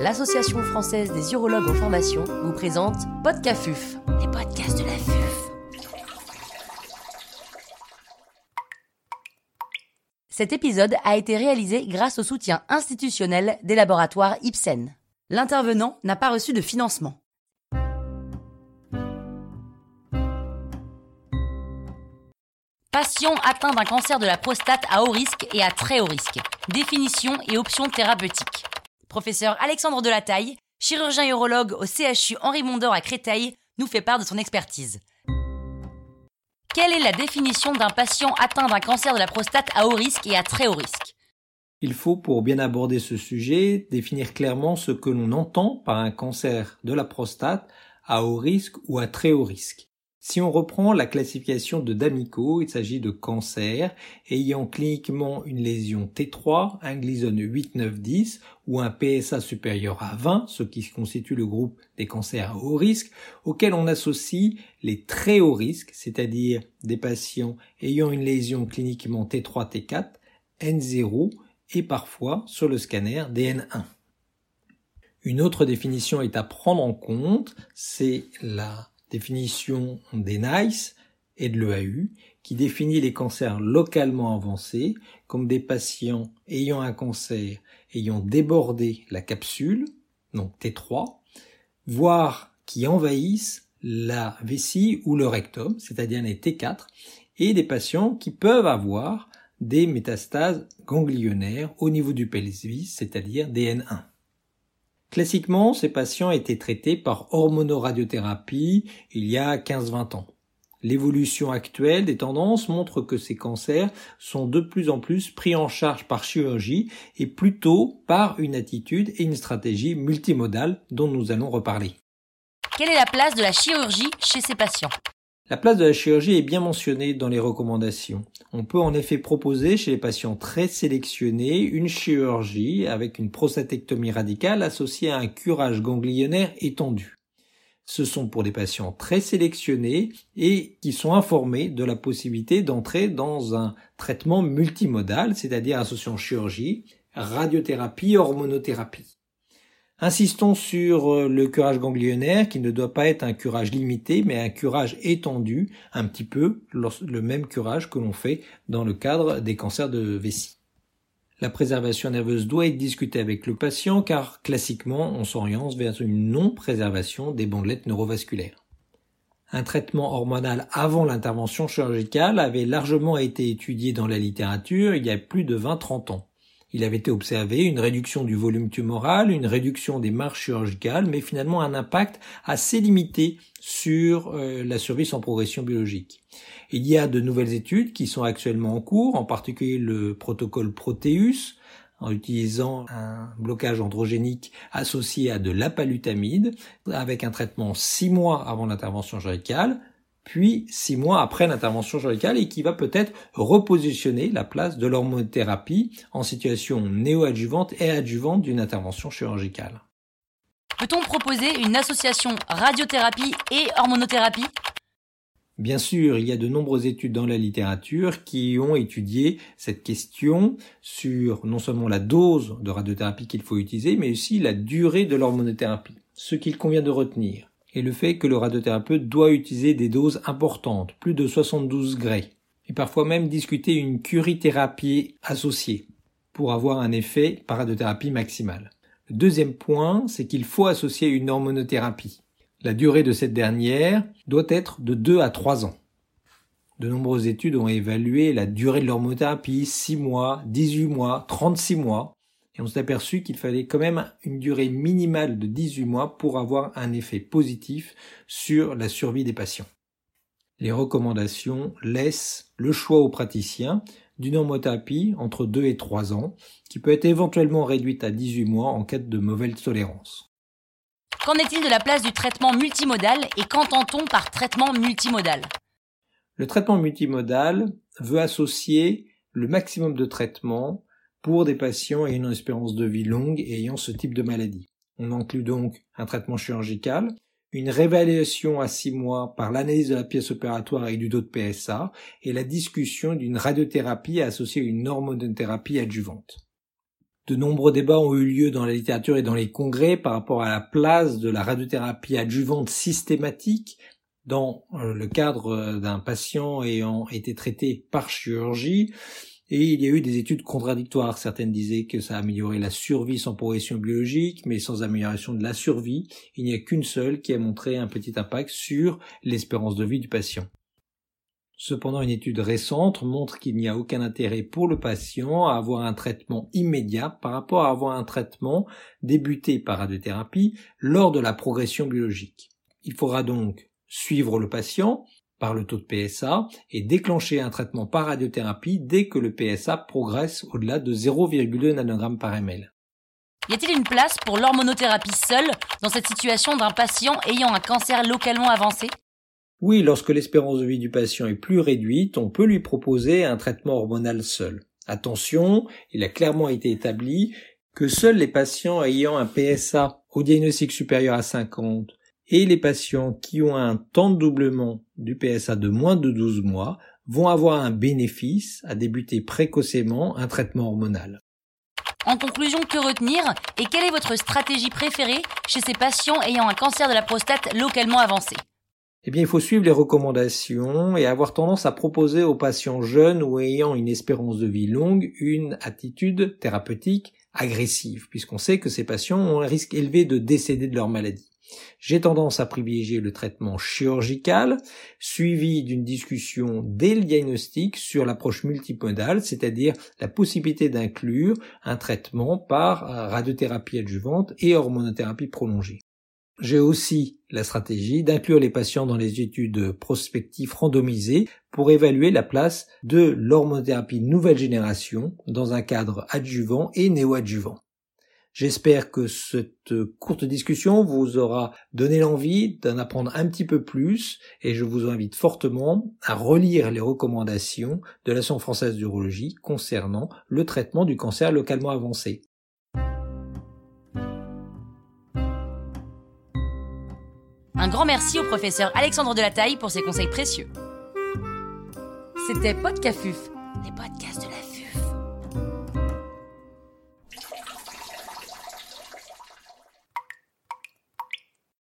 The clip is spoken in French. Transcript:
l'Association française des urologues en formation vous présente Podcafuf, les podcasts de la FUF. Cet épisode a été réalisé grâce au soutien institutionnel des laboratoires Ipsen. L'intervenant n'a pas reçu de financement. Patient atteint d'un cancer de la prostate à haut risque et à très haut risque. Définition et options thérapeutiques. Professeur Alexandre Delataille, chirurgien urologue au CHU Henri Mondor à Créteil, nous fait part de son expertise. Quelle est la définition d'un patient atteint d'un cancer de la prostate à haut risque et à très haut risque? Il faut, pour bien aborder ce sujet, définir clairement ce que l'on entend par un cancer de la prostate à haut risque ou à très haut risque. Si on reprend la classification de D'Amico, il s'agit de cancer ayant cliniquement une lésion T3, un glisone 8, 9, 10 ou un PSA supérieur à 20, ce qui constitue le groupe des cancers à haut risque, auquel on associe les très hauts risques, c'est-à-dire des patients ayant une lésion cliniquement T3, T4, N0 et parfois sur le scanner DN1. Une autre définition est à prendre en compte, c'est la définition des NICE et de l'EAU, qui définit les cancers localement avancés comme des patients ayant un cancer ayant débordé la capsule, donc T3, voire qui envahissent la vessie ou le rectum, c'est-à-dire les T4, et des patients qui peuvent avoir des métastases ganglionnaires au niveau du pelvis, c'est-à-dire DN1. Classiquement, ces patients étaient traités par hormonoradiothérapie il y a 15-20 ans. L'évolution actuelle des tendances montre que ces cancers sont de plus en plus pris en charge par chirurgie et plutôt par une attitude et une stratégie multimodale dont nous allons reparler. Quelle est la place de la chirurgie chez ces patients? La place de la chirurgie est bien mentionnée dans les recommandations. On peut en effet proposer chez les patients très sélectionnés une chirurgie avec une prostatectomie radicale associée à un curage ganglionnaire étendu. Ce sont pour des patients très sélectionnés et qui sont informés de la possibilité d'entrer dans un traitement multimodal, c'est-à-dire associant chirurgie, radiothérapie, hormonothérapie. Insistons sur euh, le curage ganglionnaire qui ne doit pas être un curage limité mais un curage étendu, un petit peu le même curage que l'on fait dans le cadre des cancers de vessie. La préservation nerveuse doit être discutée avec le patient car classiquement on s'oriente vers une non-préservation des bandelettes neurovasculaires. Un traitement hormonal avant l'intervention chirurgicale avait largement été étudié dans la littérature il y a plus de 20-30 ans. Il avait été observé une réduction du volume tumoral, une réduction des marches chirurgicales, mais finalement un impact assez limité sur euh, la survie sans progression biologique. Il y a de nouvelles études qui sont actuellement en cours, en particulier le protocole Proteus, en utilisant un blocage androgénique associé à de l'apalutamide, avec un traitement six mois avant l'intervention chirurgicale, puis six mois après l'intervention chirurgicale et qui va peut-être repositionner la place de l'hormonothérapie en situation néoadjuvante et adjuvante d'une intervention chirurgicale. Peut-on proposer une association radiothérapie et hormonothérapie? Bien sûr, il y a de nombreuses études dans la littérature qui ont étudié cette question sur non seulement la dose de radiothérapie qu'il faut utiliser, mais aussi la durée de l'hormonothérapie. Ce qu'il convient de retenir, et le fait que le radiothérapeute doit utiliser des doses importantes, plus de 72 gray, et parfois même discuter une curithérapie associée pour avoir un effet par radiothérapie maximale. Le deuxième point, c'est qu'il faut associer une hormonothérapie. La durée de cette dernière doit être de 2 à 3 ans. De nombreuses études ont évalué la durée de l'hormonothérapie, 6 mois, 18 mois, 36 mois, et on s'est aperçu qu'il fallait quand même une durée minimale de 18 mois pour avoir un effet positif sur la survie des patients. Les recommandations laissent le choix aux praticiens d'une hormothérapie entre 2 et 3 ans, qui peut être éventuellement réduite à 18 mois en cas de mauvaise tolérance. Qu'en est-il de la place du traitement multimodal et qu'entend-on par traitement multimodal? Le traitement multimodal veut associer le maximum de traitements pour des patients ayant une espérance de vie longue et ayant ce type de maladie. On inclut donc un traitement chirurgical, une réévaluation à six mois par l'analyse de la pièce opératoire et du dos de PSA, et la discussion d'une radiothérapie associée à une hormonothérapie adjuvante. De nombreux débats ont eu lieu dans la littérature et dans les congrès par rapport à la place de la radiothérapie adjuvante systématique dans euh, le cadre euh, d'un patient ayant été traité par chirurgie. Et il y a eu des études contradictoires. Certaines disaient que ça améliorait la survie sans progression biologique, mais sans amélioration de la survie. Il n'y a qu'une seule qui a montré un petit impact sur l'espérance de vie du patient. Cependant, une étude récente montre qu'il n'y a aucun intérêt pour le patient à avoir un traitement immédiat par rapport à avoir un traitement débuté par radiothérapie lors de la progression biologique. Il faudra donc suivre le patient par le taux de PSA et déclencher un traitement par radiothérapie dès que le PSA progresse au-delà de 0,2 nanogramme par ml. Y a-t-il une place pour l'hormonothérapie seule dans cette situation d'un patient ayant un cancer localement avancé? Oui, lorsque l'espérance de vie du patient est plus réduite, on peut lui proposer un traitement hormonal seul. Attention, il a clairement été établi que seuls les patients ayant un PSA au diagnostic supérieur à 50 et les patients qui ont un temps de doublement du PSA de moins de 12 mois vont avoir un bénéfice à débuter précocement un traitement hormonal. En conclusion, que retenir et quelle est votre stratégie préférée chez ces patients ayant un cancer de la prostate localement avancé? Eh bien, il faut suivre les recommandations et avoir tendance à proposer aux patients jeunes ou ayant une espérance de vie longue une attitude thérapeutique agressive, puisqu'on sait que ces patients ont un risque élevé de décéder de leur maladie. J'ai tendance à privilégier le traitement chirurgical, suivi d'une discussion dès le diagnostic sur l'approche multimodale, c'est-à-dire la possibilité d'inclure un traitement par radiothérapie adjuvante et hormonothérapie prolongée. J'ai aussi la stratégie d'inclure les patients dans les études prospectives randomisées pour évaluer la place de l'hormonothérapie nouvelle génération dans un cadre adjuvant et néoadjuvant. J'espère que cette courte discussion vous aura donné l'envie d'en apprendre un petit peu plus et je vous invite fortement à relire les recommandations de l'Association française d'urologie concernant le traitement du cancer localement avancé. Un grand merci au professeur Alexandre Delataille pour ses conseils précieux. C'était Podcafuf, les podcasts de